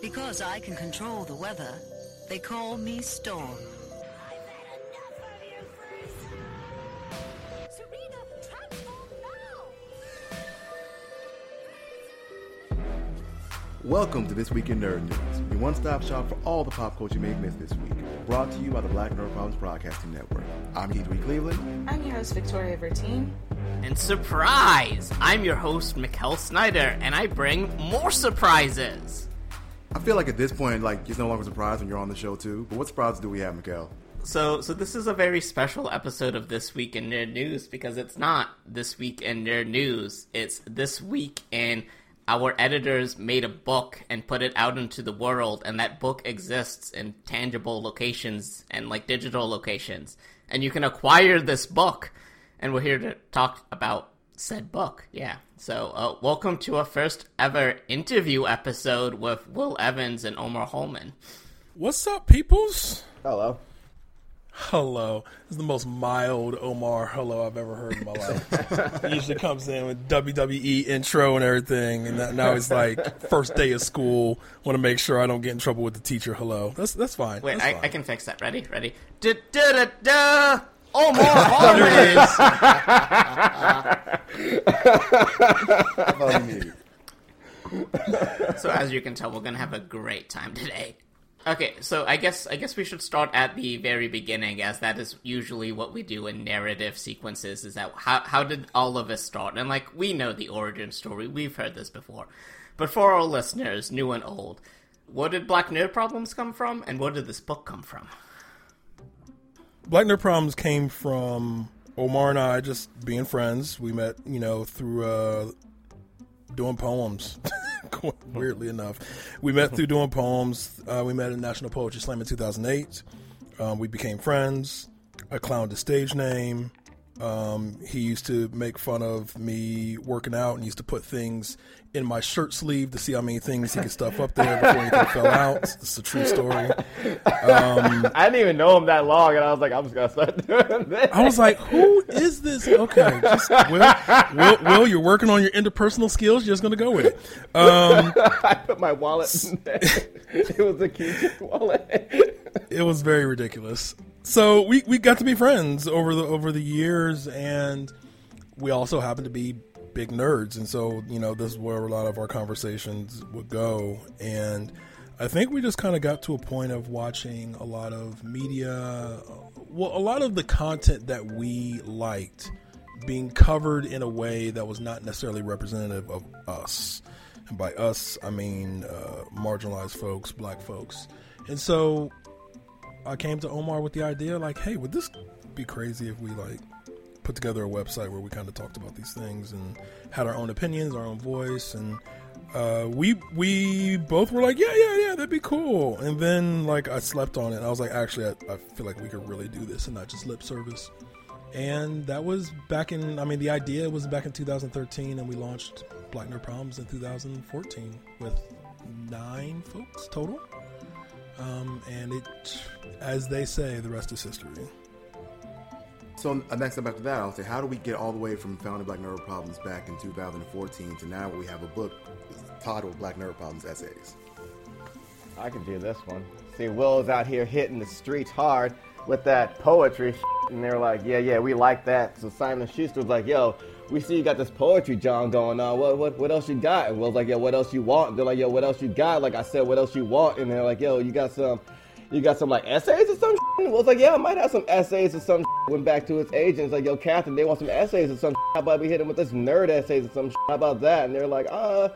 Because I can control the weather, they call me Storm. I've had enough of you, Frieza! Serena, transform now! Welcome to This Week in Nerd News, your one-stop shop for all the pop culture you may have missed this week. Brought to you by the Black Nerd Problems Broadcasting Network. I'm Keith Reed Cleveland. I'm your host, Victoria Vertine. And surprise! I'm your host, Mikkel Snyder, and I bring more surprises! I feel like at this point, like it's no longer a surprise when you're on the show too. But what surprises do we have, Mikkel? So, so this is a very special episode of This Week in Nerd News because it's not This Week in Nerd News. It's This Week in our editors made a book and put it out into the world, and that book exists in tangible locations and like digital locations. And you can acquire this book, and we're here to talk about said book. Yeah. So, uh, welcome to our first ever interview episode with Will Evans and Omar Holmon. What's up, peoples? Hello. Hello. This is the most mild Omar hello I've ever heard in my life. he usually comes in with WWE intro and everything, and that- now it's like first day of school. Want to make sure I don't get in trouble with the teacher. Hello. That's that's fine. Wait, That's I, fine. I can fix that. Ready? Ready? Da da da da! Omar Holmon! Oh, you need. so as you can tell, we're gonna have a great time today. Okay, so I guess I guess we should start at the very beginning, as that is usually what we do in narrative sequences. Is that how how did all of us start? And like we know the origin story, we've heard this before, but for our listeners, new and old, where did Black Nerd Problems come from, and where did this book come from? Black Nerd Problems came from Omar and I just being friends. We met, you know, through uh, doing poems. Weirdly enough, we met through doing poems. Uh, we met at National Poetry Slam in 2008. Um, we became friends. I clowned his stage name. Um, he used to make fun of me working out and used to put things in my shirt sleeve to see how many things he could stuff up there before anything fell out. It's a true story. I didn't even know him that long, and I was like, I'm just gonna start doing this. I was like, "Who is this?" Okay, just Will, Will, Will, you're working on your interpersonal skills. You're just gonna go with it. Um, I put my wallet. in there. it was a keychain wallet. It was very ridiculous. So we, we got to be friends over the over the years, and we also happened to be big nerds, and so you know this is where a lot of our conversations would go. And I think we just kind of got to a point of watching a lot of media, well, a lot of the content that we liked being covered in a way that was not necessarily representative of us. And by us, I mean uh, marginalized folks, black folks. And so I came to Omar with the idea, like, hey, would this be crazy if we like put together a website where we kind of talked about these things and had our own opinions, our own voice, and uh, we we both were like, yeah, yeah, yeah, that'd be cool. And then like I slept on it, I was like, actually, I, I feel like we could really do this and not just lip service. And that was back in, I mean, the idea was back in 2013, and we launched Black Nerd Problems in 2014 with nine folks total. Um, and it, as they say, the rest is history. So uh, next step after that, I'll say, how do we get all the way from founding Black Nerd Problems back in 2014 to now where we have a book titled Black Nerd Problems Essays? I can do this one. See, Will's out here hitting the streets hard with that poetry, and they're like, yeah, yeah, we like that. So Simon Schuster was like, yo, we see you got this poetry, John, going on. What, what, what else you got? And Will's like, yo, what else you want? They're like, yo, what else you got? Like I said, what else you want? And they're like, yo, you got some, you got some like essays or some. And Will's like, yeah, I might have some essays or some. Went back to his agents, like, yo, Catherine, they want some essays or some. How about we hit him with this nerd essays or some? How about that? And they're like, uh.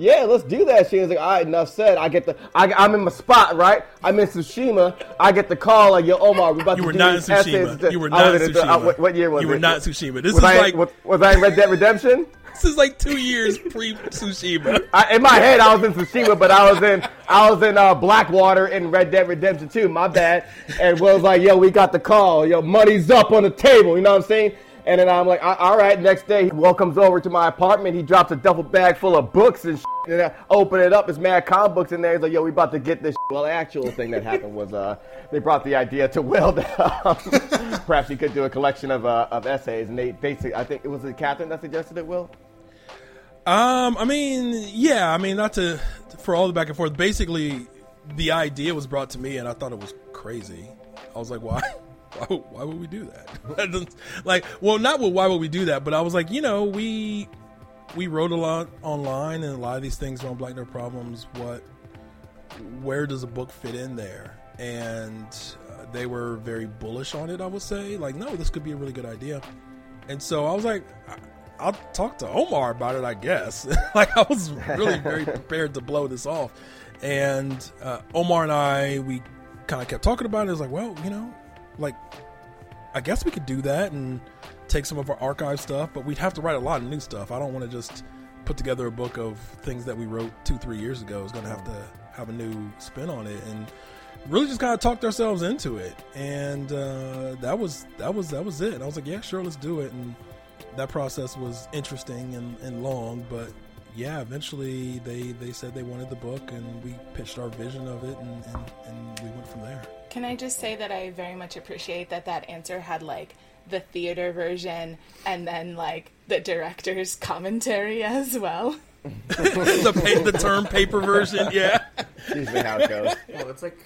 Yeah, let's do that. She was like, all right, enough said. I get the, I, I'm in my spot, right? I'm in Tsushima. I get the call, like, yo, Omar, we about You to were do not in essays. You were not in uh, Tsushima. what, what year was You it? You were not Tsushima. This was is I, like was, was I in Red Dead Redemption? this is like two years pre Tsushima. I, in my head, I was in Tsushima, but I was in I was in uh, Blackwater in Red Dead Redemption 2. My bad. And Will's like, "Yo, we got the call. Yo, money's up on the table." You know what I'm saying? And then I'm like, "All right." Next day, he Will comes over to my apartment. He drops a duffel bag full of books and. Shit, and I open it up. It's mad comic books in there. He's like, "Yo, we about to get this." Shit. Well, the actual thing that happened was uh, they brought the idea to Will that um, perhaps he could do a collection of uh, of essays, and they basically, I think it was it Catherine that suggested it. Will. Um, I mean, yeah, I mean, not to for all the back and forth. Basically, the idea was brought to me, and I thought it was crazy. I was like, why? Why would, why would we do that? Like, well, not well, why would we do that, but I was like, you know, we we wrote a lot online, and a lot of these things on Black Nerd Problems. What, where does a book fit in there? And uh, they were very bullish on it. I would say, like, no, this could be a really good idea. And so I was like, I- I'll talk to Omar about it, I guess. like I was really very prepared to blow this off. And uh, Omar and I, we kind of kept talking about it. It was like, well, you know, like I guess we could do that and take some of our archive stuff, but we'd have to write a lot of new stuff. I don't want to just put together a book of things that we wrote two, three years ago. It's going to have to have a new spin on it, and really just kind of talked ourselves into it. And uh, that was that was that was it. I was like, yeah, sure, let's do it. And that process was interesting and, and long, but yeah, eventually they, they said they wanted the book, and we pitched our vision of it, and, and, and we went from there. Can I just say that I very much appreciate that that answer had like the theater version and then like the director's commentary as well. the, pa- the term paper version, yeah. Usually how it goes. Well, it's like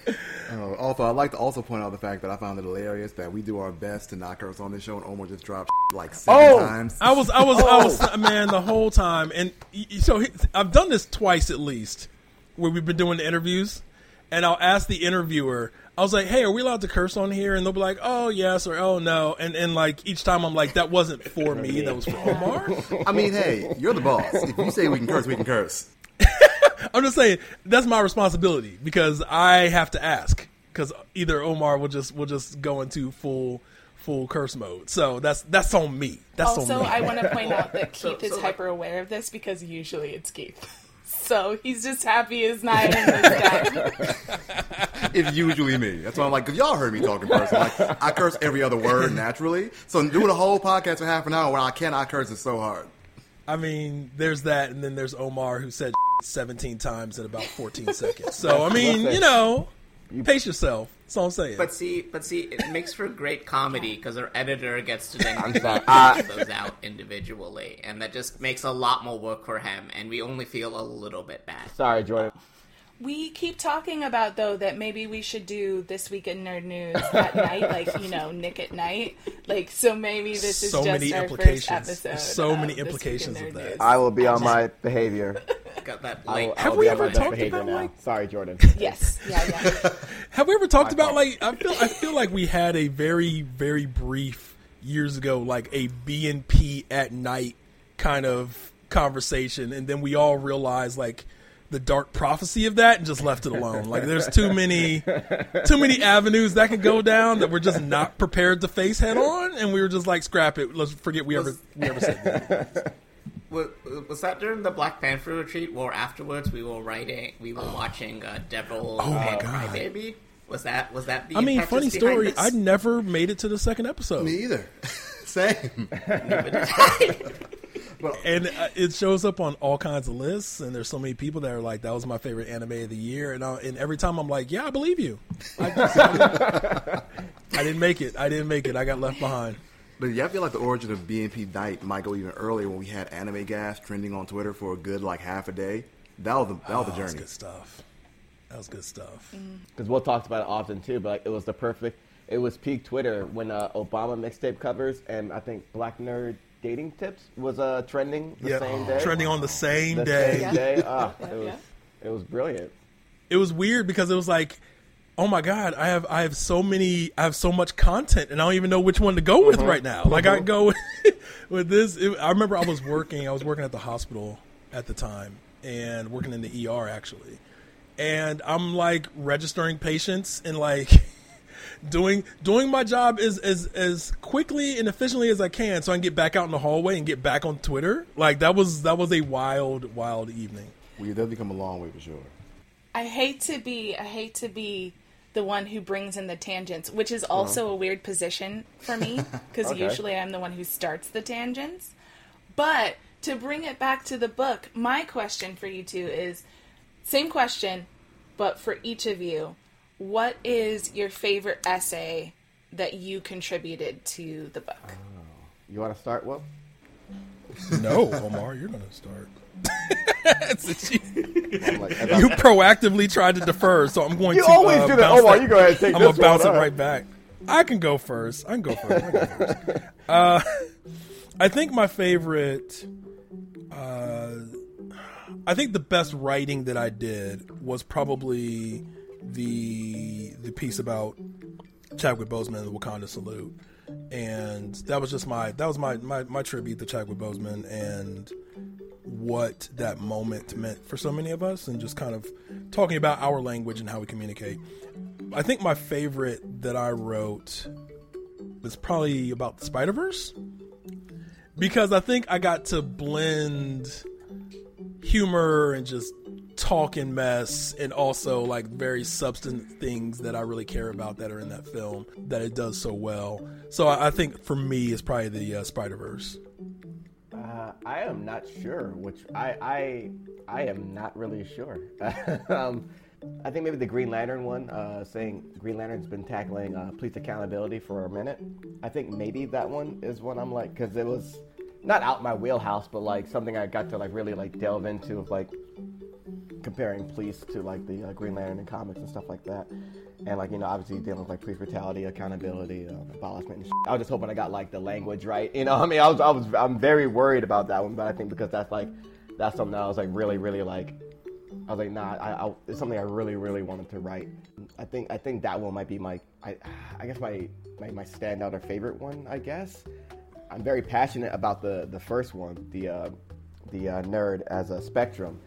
Uh, also, I'd like to also point out the fact that I found it hilarious that we do our best to not curse on this show, and Omar just dropped like seven Oh! times. I was, I was, I was, man, the whole time, and y- y- so I've done this twice at least, where we've been doing the interviews, and I'll ask the interviewer, I was like, "Hey, are we allowed to curse on here?" And they'll be like, "Oh yes" or "Oh no," and and like each time I'm like, "That wasn't for me, that was for Omar." I mean, hey, you're the boss. If you say we can curse, we can curse. I'm just saying that's my responsibility because I have to ask because either Omar will just will just go into full full curse mode. So that's that's on me. That's also, on me. I want to point out that Keith so, is like- hyper aware of this because usually it's Keith. So he's just happy as night in this time. It's usually me. That's why I'm like, because y'all heard me talking first. I'm like, I curse every other word naturally. So doing a whole podcast for half an hour when I cannot curse is so hard. I mean, there's that, and then there's Omar who said 17 times in about 14 seconds. So I mean, you know, pace yourself. That's all I'm saying. But see, but see, it makes for great comedy because our editor gets to then sorry. cut those uh, out individually, and that just makes a lot more work for him, and we only feel a little bit bad. Sorry, Jordan. We keep talking about though that maybe we should do this week in nerd news at night, like you know, Nick at night. Like so, maybe this is So just many our implications. first episode. So of many This Week in implications of that. News. I will be on my behavior. Got that I will, late. I Have we ever talked about, now. like- Sorry, Jordan. Yes, yeah, yeah. Have we ever talked My about fault. like I feel I feel like we had a very very brief years ago like a B and P at night kind of conversation, and then we all realized like the dark prophecy of that and just left it alone. Like there's too many too many avenues that can go down that we're just not prepared to face head on, and we were just like scrap it. Let's forget we ever we ever said that. Was, was that during the Black Panther retreat, or afterwards we were writing, we were watching uh, Devil Oh my and God. Crybaby? Was that was that the? I mean, funny story. this? I never made it to the second episode. Me either. Same. and uh, it shows up on all kinds of lists and there's so many people that are like that was my favorite anime of the year and, I, and every time i'm like yeah i believe you I, just- I didn't make it i didn't make it i got left behind But yeah, I feel like the origin of BNP Night might go even earlier when we had anime gas trending on Twitter for a good like half a day. That was the that was Oh, the that was journey. good stuff that was good stuff Because we'll talks about it often too, but like, it was the perfect. It was peak Twitter when uh, Obama mixtape covers and I think Black Nerd dating tips was uh, trending the yeah same day. trending on the same the day same day. Ah, it was yeah. it was brilliant. it was weird because it was like oh my god i have i have so many i have so much content and i don't even know which one to go with right now like i go with this it, i remember i was working i was working at the hospital at the time and working in the er actually and i'm like registering patients and like doing doing my job as as as quickly and efficiently as i can so i can get back out in the hallway and get back on twitter like that was that was a wild wild evening We have definitely come a long way for sure. I hate to be I hate to be the one who brings in the tangents, which is also a weird position for me because Okay. usually I'm the one who starts the tangents. But to bring it back to the book, my question for you two is same question, but for each of you, what is your favorite essay that you contributed to the book? You want to start, Will? No, Omar, you're going to start. You, like, you proactively tried to defer, so I'm going You to. always uh, do that. bounce Omar, you go ahead and take I'm gonna bounce it huh? right back. I can go first. I can go first. I, go first. uh, I think my favorite. Uh, I think the best writing that I did was probably the the piece about Chadwick Boseman and the Wakanda salute, and that was just my that was my my, my tribute to Chadwick Boseman and what that moment meant for so many of us, and just kind of talking about our language and how we communicate. I think my favorite that I wrote was probably about the Spider Verse because I think I got to blend humor and just talk and mess and also like very substantive things that I really care about that are in that film that it does so well. So I, I think for me it's probably the uh, Spider Verse. Uh, I am not sure. Which I I I am not really sure. um, I think maybe the Green Lantern one, uh, saying Green Lantern's been tackling uh, police accountability for a minute. I think maybe that one is one I'm like, because it was not out my wheelhouse, but like something I got to like really like delve into of like comparing police to like the uh, Green Lantern in comics and stuff like that. And like you know, obviously dealing with like police brutality, accountability, um, abolishment. And shit. I was just hoping I got like the language right. You know, I mean, I was I was I'm very worried about that one, but I think because that's like that's something that I was like really really like. I was like, nah, I, I, it's something I really, really wanted to write. I think, I think that one might be my, I, I guess my, my, my standout or favorite one. I guess I'm very passionate about the, the first one, the, uh, the uh, nerd as a spectrum,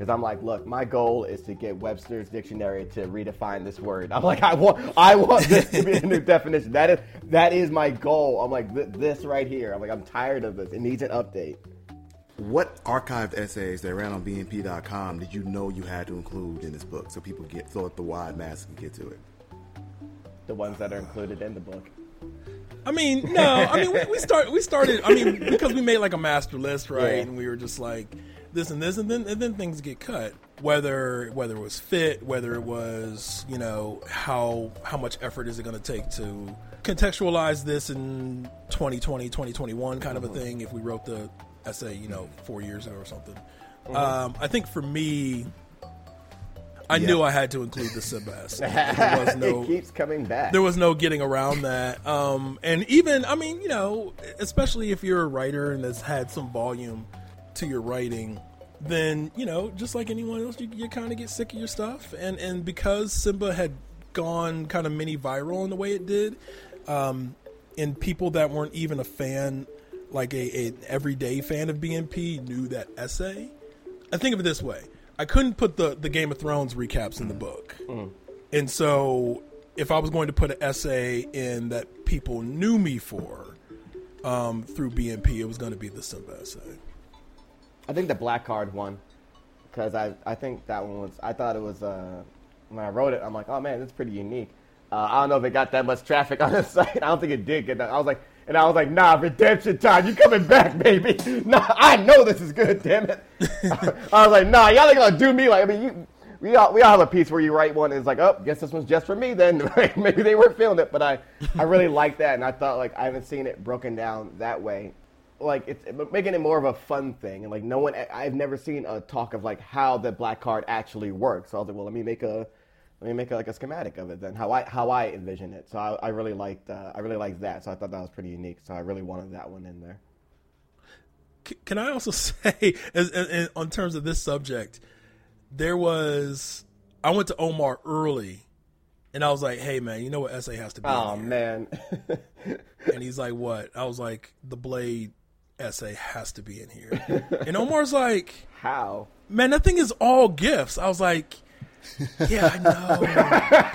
because I'm like, look, my goal is to get Webster's dictionary to redefine this word. I'm like, I want, I want this to be a new definition. That is, that is my goal. I'm like, th- this right here. I'm like, I'm tired of this. It needs an update. What archived essays that ran on BNP.com did you know you had to include in this book so people get throw up the wide mask and get to it? The ones that are included in the book. I mean, no. I mean, we, we start we started. I mean, because we made like a master list, right? Yeah. And we were just like this and this, and then and then things get cut. Whether whether it was fit, whether it was you know how how much effort is it going to take to contextualize this in 2020, 2021 kind of a thing. If we wrote the essay, you know, four years ago or something. Um, I think for me. I Yeah. knew I had to include the Simba essay. There was no, it keeps coming back. there was no getting around that. Um, and even, I mean, you know, especially if you're a writer and has had some volume to your writing, then you know, just like anyone else, you, you kind of get sick of your stuff. And and because Simba had gone kind of mini viral in the way it did, um, and people that weren't even a fan, like a, a everyday fan of BNP, knew that essay. I think of it this way: I couldn't put the the Game of Thrones recaps in the book. And so, if I was going to put an essay in that people knew me for um, through BNP, it was going to be the Simba essay. I think the black card one, because I I think that one was I thought it was uh when I wrote it I'm like oh man it's pretty unique. Uh, I don't know if it got that much traffic on the site. I don't think it did get that. I was like and I was like nah redemption time you coming back baby. Nah I know this is good damn it. I was like nah y'all ain't gonna do me like I mean you. We all, we all have a piece where you write one and it's like, oh, guess this one's just for me then. Maybe they weren't feeling it, but I, I really like that. And I thought, like, I haven't seen it broken down that way like it's making it more of a fun thing and like no one i've never seen a talk of like how the black card actually works. So i was like well let me make a let me make a, like a schematic of it then how i how i envision it. So i, I really liked uh, i really liked that. So i thought that was pretty unique. So i really wanted that one in there. Can I also say, as, as, as- on terms of this subject, there was I went to Omar early, and I was like, "Hey man, you know what essay has to be?" oh man. And he's like, "What?" I was like, "The Blade essay has to be in here." And Omar's like, how man, that thing is all gifts. I was like, yeah, I know,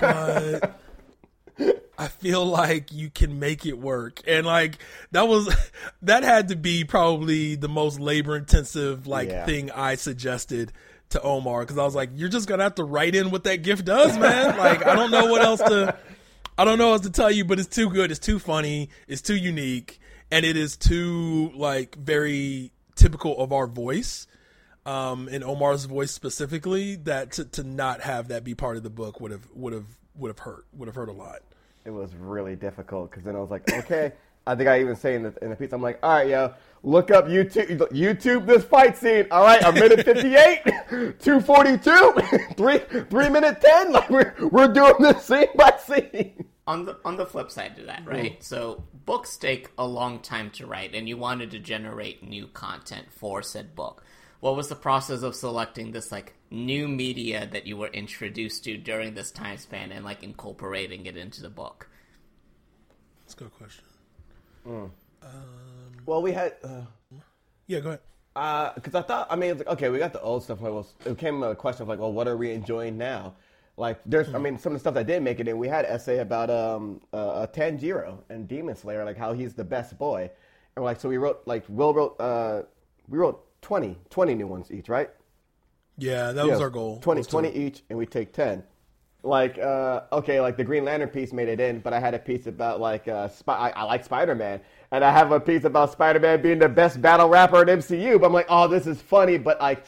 but I feel like you can make it work. And like that was that had to be probably the most labor intensive like Yeah. thing I suggested to Omar because I was like, you're just gonna have to write in what that gift does, man. like I don't know what else to. I don't know what else to tell you, but it's too good. It's too funny. It's too unique, and it is too like very typical of our voice, um, in Omar's voice specifically. That to, to not have that be part of the book would have would have would have hurt would have hurt a lot. it was really difficult because then i was like okay I think I even say in the, in the piece, I'm like, all right, yo, look up YouTube, YouTube this fight scene. All right, a minute 58, 242, three, three minute 10. Like we're, we're doing this scene by scene. On the on the flip side to that, right? Mm-hmm. So books take a long time to write, and you wanted to generate new content for said book. What was the process of selecting this like new media that you were introduced to during this time span and like incorporating it into the book? That's a good question. Mm. Um, well, we had, uh, Yeah, go ahead. Uh, because I thought, I mean, it's like, okay, we got the old stuff. Like, well, it came a question of like, well, what are we enjoying now? Like, there's, I mean, some of the stuff that did make it in. We had an essay about um, uh, uh, Tanjiro and Demon Slayer, like how he's the best boy, and we're like, so we wrote, like, Will wrote, uh, we wrote 20, 20 new ones each, right? Yeah, that was Yeah, our goal. 20, was to- 20 each, and we take 10. Like, uh, okay, like the Green Lantern piece made it in, but I had a piece about, like, uh, Spy- I, I like Spider Man, and I have a piece about Spider Man being the best battle rapper in MCU, but I'm like, oh, this is funny, but like,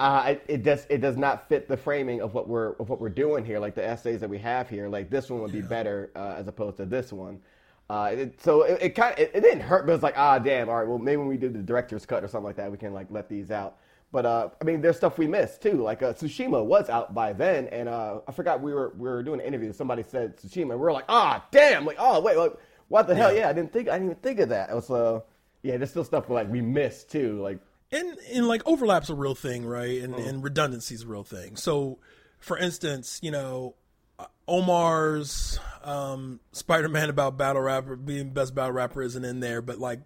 uh, it, it just it does not fit the framing of what we're of what we're doing here. Like the essays that we have here, like this one would be better uh, as opposed to this one. Uh, it, so it, it kind of it, it didn't hurt, but it's like ah damn, all right, well maybe when we do the director's cut or something like that, we can like let these out. But uh, I mean, there's stuff we missed too. Like uh, Tsushima was out by then, and uh, I forgot we were we were doing an interview. Somebody said Tsushima, and we are like, ah damn, like oh wait, like, what the hell? Yeah, I didn't think I didn't even think of that. Uh, yeah, there's still stuff like we missed too. Like and and like overlap's a real thing, right? And and redundancy's a real thing. So, for instance, you know, uh, Omar's um, Spider-Man about battle rapper being best battle rapper isn't in there, but like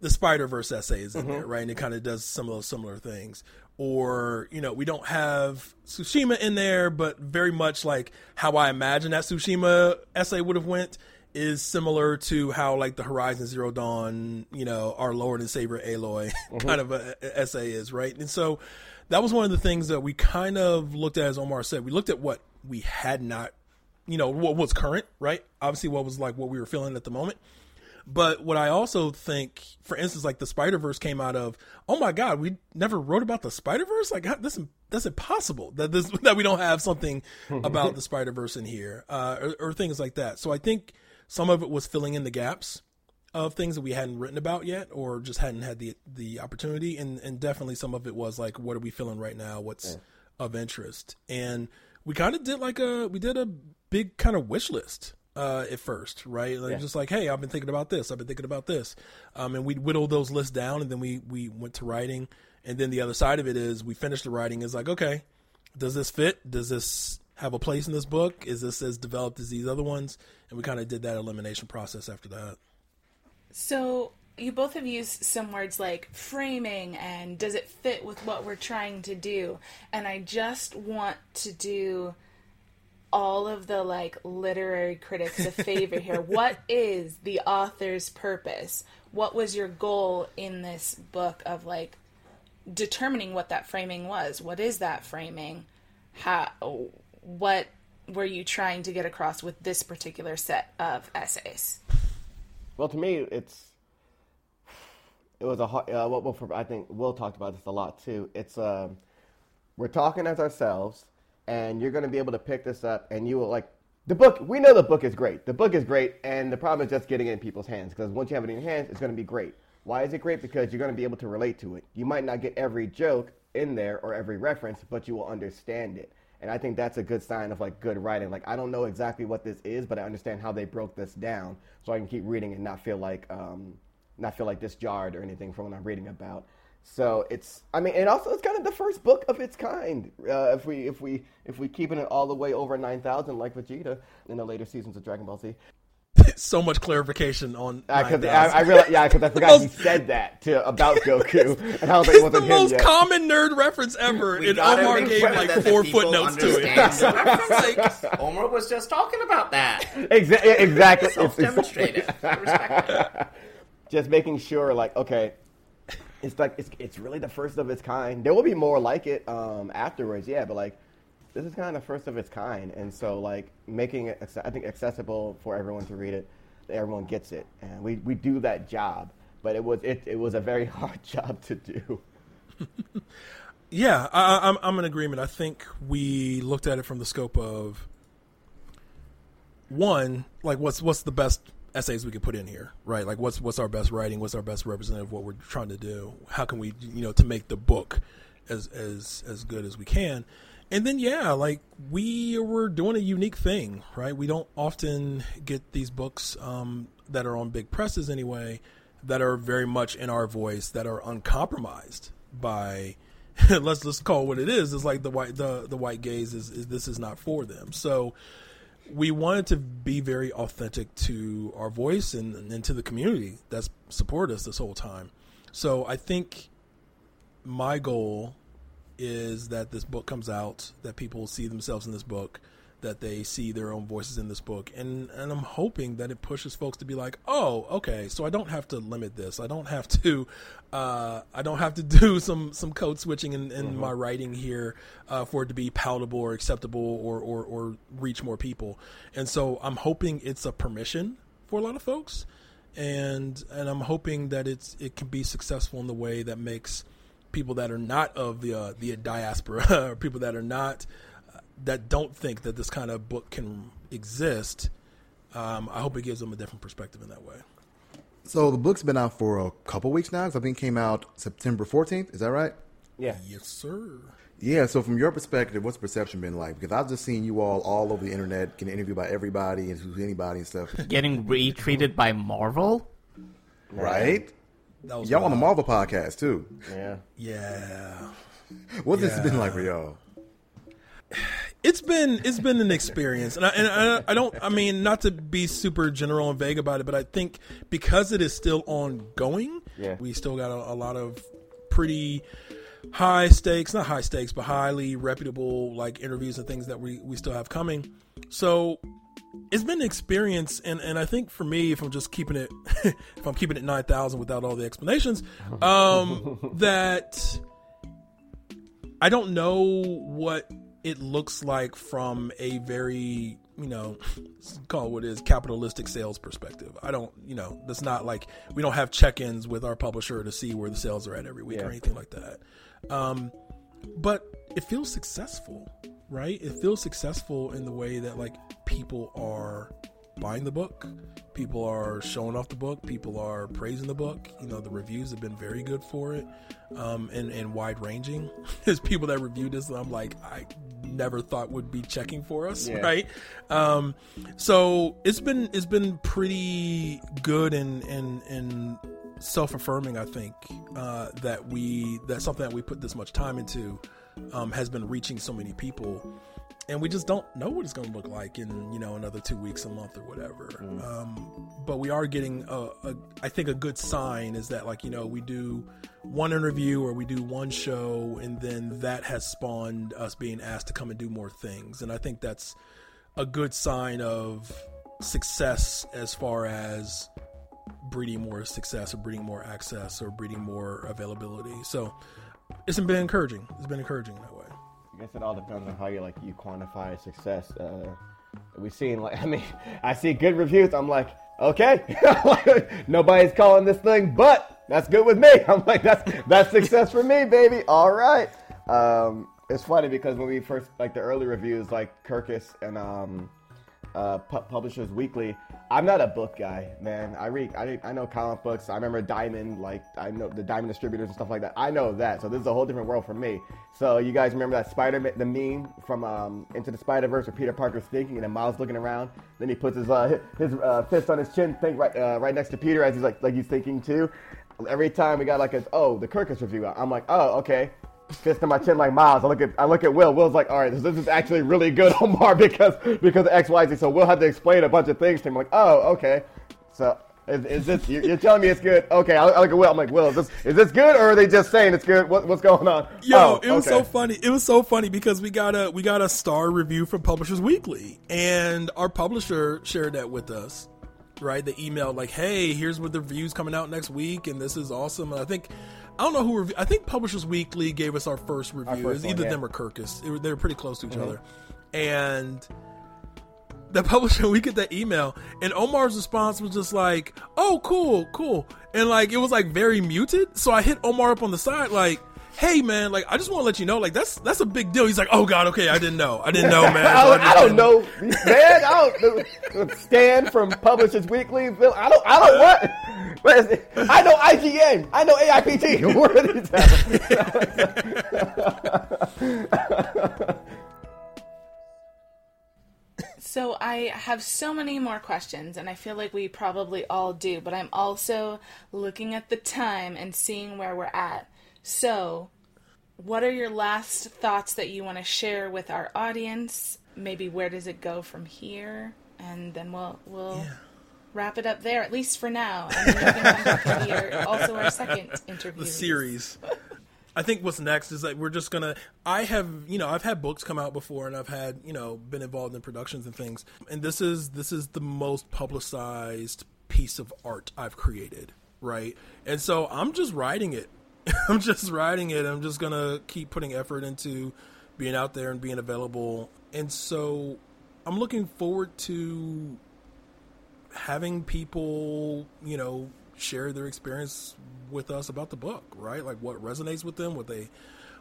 the Spider Verse essay is in there, right? And it kind of does some of those similar things. Or you know, we don't have Tsushima in there, but very much like how I imagine that Tsushima essay would have went is similar to how like the Horizon Zero Dawn, you know, our Lord and Savior Aloy kind of a, a essay is, right? And so that was one of the things that we kind of looked at, as Omar said. We looked at what we had not, you know, what was current, right? Obviously, what was like what we were feeling at the moment. But what I also think, for instance, like the Spider Verse came out of, oh my God, we never wrote about the Spider Verse. Like how, this, that's impossible that this that we don't have something about the Spider Verse in here, uh, or, or things like that. So I think some of it was filling in the gaps of things that we hadn't written about yet, or just hadn't had the the opportunity, and and definitely some of it was like, what are we feeling right now? What's of interest? And we kind of did like a we did a big kind of wish list uh, at first, right? Like just like, hey, I've been thinking about this. I've been thinking about this, um, and we whittled those lists down, and then we we went to writing. And then the other side of it is we finished the writing. Is like, okay, does this fit? Does this have a place in this book? Is this as developed as these other ones? And we kind of did that elimination process after that. So you both have used some words like framing and does it fit with what we're trying to do? And I just want to do all of the like literary critics a favor here. What is the author's purpose? What was your goal in this book of like determining what that framing was? What is that framing? How what were you trying to get across with this particular set of essays? Well, to me, it's it was a hard. Uh, well, for, I think Will talked about this a lot too. It's um, we're talking as ourselves, and you're going to be able to pick this up, and you will like the book. We know the book is great. The book is great, and the problem is just getting it in people's hands. Because once you have it in your hands, it's going to be great. Why is it great? Because you're going to be able to relate to it. You might not get every joke in there or every reference, but you will understand it. And I think that's a good sign of like good writing. Like I don't know exactly what this is, but I understand how they broke this down, so I can keep reading and not feel like um, not feel like disjarred or anything from what I'm reading about. So it's, I mean, and also it's kind of the first book of its kind. Uh, if we if we if we keeping it all the way over nine thousand like Vegeta in the later seasons of Dragon Ball Z. so much clarification on. Because 9000. I, I realized, yeah, because I forgot he said that to about Goku, and I was like, it It's the most yet. common nerd reference ever, We and Omar gave like four footnotes to it. understand the reference. Like, Omar was just talking about that. Exa- yeah, exactly. It's- it's- Self-demonstrated. Respect just making sure like okay it's like it's, it's really the first of its kind there will be more like it um, afterwards yeah but like this is kind of the first of its kind and so like making it i think accessible for everyone to read it everyone gets it and we, we do that job but it was it, it was a very hard job to do Yeah, I, I- I'm I'm in agreement. I think we looked at it from the scope of one, like what's what's the best essays we could put in here, right? Like what's what's our best writing, what's our best representative of what we're trying to do? How can we, you know, to make the book as as as good as we can? And then yeah, like we were doing a unique thing, right? We don't often get these books um, that are on big presses anyway, that are very much in our voice, that are uncompromised by let's let's call what it is. It's like the white the the white gaze is, is this is not for them. So we wanted to be very authentic to our voice and, and to the community that's supported us this whole time. So I think my goal is that this book comes out, that people see themselves in this book, that they see their own voices in this book, and and I'm hoping that it pushes folks to be like, oh, okay, so I don't have to limit this. I don't have to, uh, I don't have to do some some code switching in, in my writing here uh, for it to be palatable or acceptable or, or or reach more people. And so I'm hoping it's a permission for a lot of folks, and and I'm hoping that it's it can be successful in the way that makes people that are not of the uh, the diaspora or people that are not uh, that don't think that this kind of book can exist. Um, I hope it gives them a different perspective in that way. So the book's been out for a couple weeks now. 'cause I think it came out September 14th. Is that right? Yeah. Yes, sir. Yeah. So from your perspective, what's perception been like? Because I've just seen you all all over the internet, getting interviewed by everybody and who's anybody and stuff. Getting retreated by Marvel? right? That was Y'all on the. Marvel podcast too. Yeah. Yeah. What's this been like for y'all? it's been it's been an experience, and I, and I, I don't I mean not to be super general and vague about it, but I think because it is still ongoing, Yeah. we still got a, a lot of pretty high stakes, not high stakes, but highly reputable like interviews and things that we we still have coming. So it's been an experience, and and I think for me, if I'm just keeping it, if I'm keeping it nine thousand without all the explanations, um, that I don't know what it looks like from a very, you know, call it what it is capitalistic sales perspective. I don't, you know, that's not like we don't have check-ins with our publisher to see where the sales are at every week or anything like that. Um, but it feels successful, right? It feels successful in the way that like people are buying the book, people are showing off the book, people are praising the book. You know, the reviews have been very good for it, um, and and wide ranging. There's people that reviewed this that I'm like, I never thought would be checking for us, Yeah. right? Um, so it's been it's been pretty good and and and self affirming. I think uh, that we that something that we put this much time into um, has been reaching so many people, and we just don't know what it's going to look like in you know another two weeks, a month, or whatever. Um, but we are getting a, a I think a good sign is that like you know we do one interview or we do one show, and then that has spawned us being asked to come and do more things, and I think that's a good sign of success as far as breeding more success or breeding more access or breeding more availability. So it's been encouraging. It's been encouraging in that way. I guess it all depends on how you like you quantify success. Uh, we've seen like I mean I see good reviews. I'm like okay, nobody's calling this thing, but that's good with me. I'm like that's that's success for me, baby. All right. Um, it's funny because when we first like the early reviews, like Kirkus and um, uh, Pu- Publishers Weekly. I'm not a book guy, man. I read, I, I know comic books. I remember Diamond, like I know the Diamond distributors and stuff like that. I know that, so this is a whole different world for me. So you guys remember that Spider Man, the meme from um, Into the Spider Verse where Peter Parker's thinking and then Miles looking around. Then he puts his uh, his uh, fist on his chin, think right uh, right next to Peter as he's like like he's thinking too. Every time we got like a oh the Kirkus review, I'm like oh okay fist on my chin like Miles. I look at I look at Will. Will's like, all right, this, this is actually really good, Omar, because because X, Y, Z. So Will had to explain a bunch of things to him. Like, oh, okay. So is, is this you're, you're telling me it's good? Okay, I, I look at Will. I'm like, Will, is this is this good or are they just saying it's good? What, what's going on? Yo, Oh, it was okay. so funny. It was so funny because we got a we got a star review from Publishers Weekly, and our publisher shared that with us. Right, the email like, "Hey, here's what the review's coming out next week, and this is awesome." And I think I don't know who. Rev- I think Publishers Weekly gave us our first review. first it was one, either yeah. them or Kirkus. They were, they were pretty close to each mm-hmm. other, and the publisher we get that email and omar's response was just like oh cool cool and like it was like very muted so i hit omar up on the side like "Hey, man, like I just want to let you know, like that's that's a big deal." He's like, "Oh God, okay, I didn't know, I didn't know, man." I, don't, I don't didn't- know, man. I don't. Stan from Publishers Weekly. I don't. I don't what. What is it? I know IGN. I know AIPT. What are these? So I have so many more questions, and I feel like we probably all do, but I'm also looking at the time and seeing where we're at. So, what are your last thoughts that you want to share with our audience? Maybe where does it go from here? And then we'll we'll wrap it up there, at least for now. And then back also our second interview. the series. I think what's next is that we're just gonna. I have, you know, I've had books come out before, and I've had, you know, been involved in productions and things. And this is this is the most publicized piece of art I've created, right? And so I'm just writing it. I'm just writing it. I'm just gonna keep putting effort into being out there and being available. And so I'm looking forward to having people, you know, share their experience with us about the book, right? Like what resonates with them, what they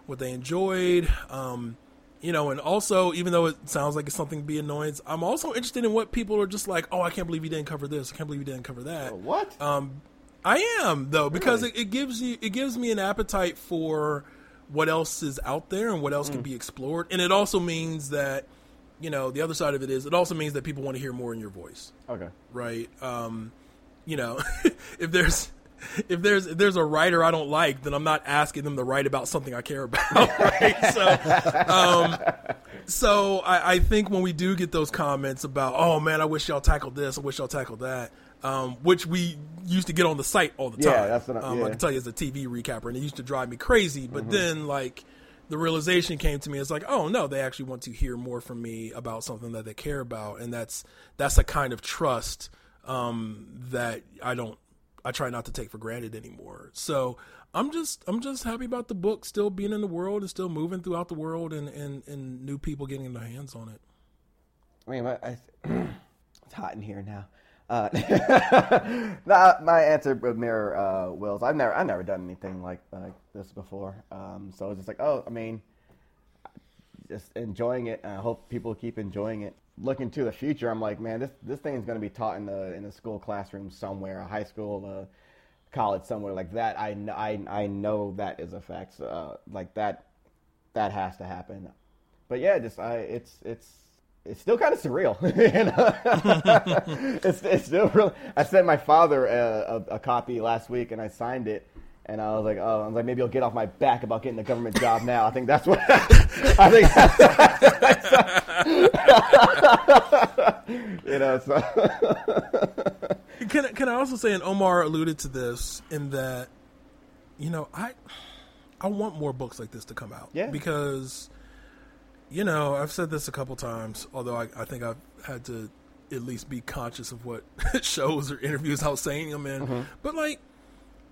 what they enjoyed. Um, you know, and also, even though it sounds like it's something to be annoyance, I'm also interested in what people are just like, oh, I can't believe you didn't cover this. I can't believe you didn't cover that. what? Um, I am though because Really? it, it gives you it gives me an appetite for what else is out there and what else can be explored, and it also means that you know the other side of it is it also means that people want to hear more in your voice okay. right? Um, you know, if there's if there's if there's a writer I don't like, then I'm not asking them to write about something I care about, right? So, um, so I, I think when we do get those comments about, oh man, I wish y'all tackled this, I wish y'all tackled that, um, which we used to get on the site all the time. Yeah, that's what I- um, yeah. Mm-hmm. can tell you as a TV recapper, and it used to drive me crazy. But then, like, the realization came to me, it's like, oh no, they actually want to hear more from me about something that they care about, and that's that's a kind of trust um, that I don't, I try not to take for granted anymore. So I'm just, I'm just happy about the book still being in the world and still moving throughout the world, and and, and new people getting their hands on it. I mean, my, I, it's hot in here now. Uh, my answer would mirror uh, Will's. I've never, I've never done anything like like this before. Um, so it's just like, oh, I mean, just enjoying it. I hope people keep enjoying it. Looking to the future, I'm like, man, this this thing is going to be taught in the in a school classroom somewhere, a high school, a college somewhere like that. I, I, I know that is a fact. So, uh, like that, that has to happen. But yeah, just I, it's it's it's still kind of surreal. it's it's still real. I sent my father a, a, a copy last week, and I signed it. And I was like, oh, I was like, maybe I'll get off my back about getting a government job now. I think that's what I think. That's, you know, so Can I- can I also say, and Omar alluded to this in that, you know, I I want more books like this to come out. Yeah. Because, you know, I've said this a couple times, although I, I think I've had to at least be conscious of what shows or interviews I was saying them in. Mm-hmm. But like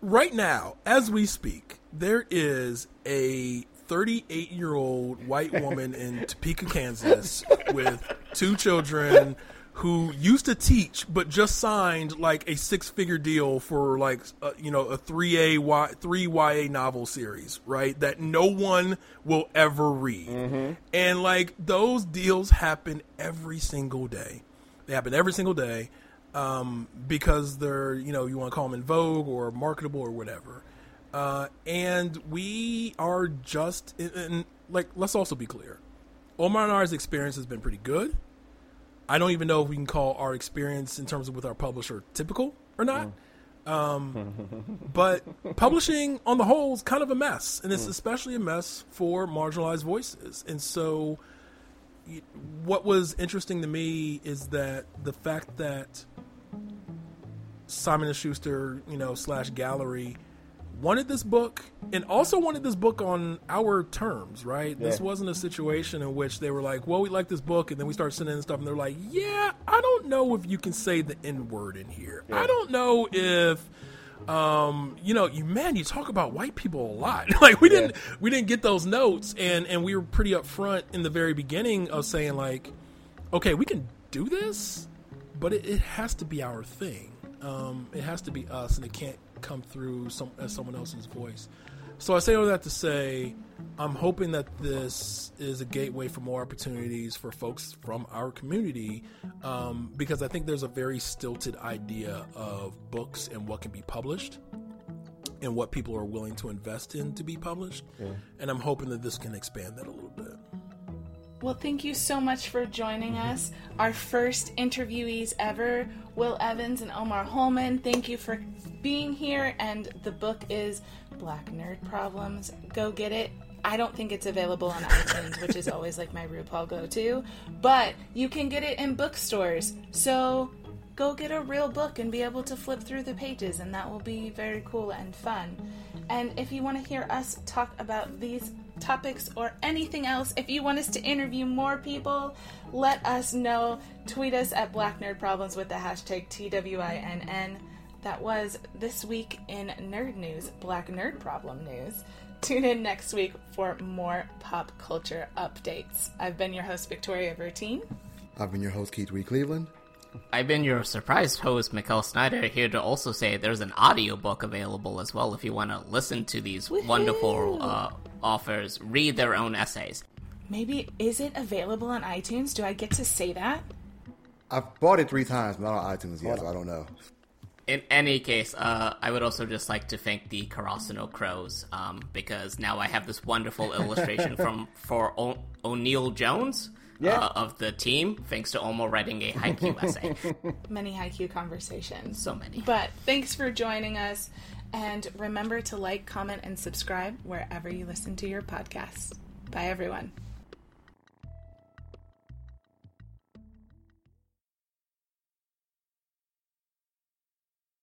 right now, as we speak, there is a 38 year old white woman in Topeka, Kansas, with two children who used to teach but just signed like a six figure deal for like uh, you know a 3A y, 3 YA novel series, right? That no one will ever read. And like those deals happen every single day. They happen every single day um, because they're you know you want to call them in vogue or marketable or whatever. Uh, and we are just and, and like let's also be clear. Omar and R's experience has been pretty good. I don't even know if we can call our experience in terms of with our publisher typical or not. Um, but publishing on the whole is kind of a mess, and it's especially a mess for marginalized voices. And so, what was interesting to me is that the fact that Simon and Schuster, you know, slash gallery wanted this book and also wanted this book on our terms, right? This Yeah. wasn't wasn't a situation in which they were like, well, we like this book, and then we start sending in stuff, and they're like, yeah, I don't know if you can say the N word in here. I don't know if. Um, you know, you man, you talk about white people a lot. like we didn't, we didn't get those notes, and and we were pretty upfront in the very beginning of saying like, okay, we can do this, but it, it has to be our thing. Um, it has to be us, and it can't come through some as someone else's voice. So I say all that to say, I'm hoping that this is a gateway for more opportunities for folks from our community, um, because I think there's a very stilted idea of books and what can be published, and what people are willing to invest in to be published. And I'm hoping that this can expand that a little bit. Well, thank you so much for joining us. Our first interviewees ever, Will Evans and Omar Holmon. Thank you for being here. And the book is Black Nerd Problems. Go get it. I don't think it's available on iTunes, which is always like my RuPaul go to, but you can get it in bookstores. So go get a real book and be able to flip through the pages, and that will be very cool and fun. And if you want to hear us talk about these topics or anything else, if you want us to interview more people, let us know. Tweet us at Black Nerd Problems with the hashtag TWINN. That was this week in Nerd News, Black Nerd Problem News. Tune in next week for more pop culture updates. I've been your host, Victoria Bertine. I've been your host, Keith Reed Cleveland. I've been your surprised host, Mikkel Snyder, here to also say there's an audiobook available as well if you want to listen to these wonderful uh, authors read their own essays. Maybe is it available on iTunes? Do I get to say that? I've bought it three times, not on iTunes yet, so I don't know. In any case, uh, I would also just like to thank the Karasuno Crows um, because now I have this wonderful illustration from for o- O'Neill Jones Yeah. uh, of the team, thanks to Omo writing a Haikyu essay. Many Haikyu conversations. So many. But thanks for joining us. And remember to like, comment, and subscribe wherever you listen to your podcasts. Bye, everyone.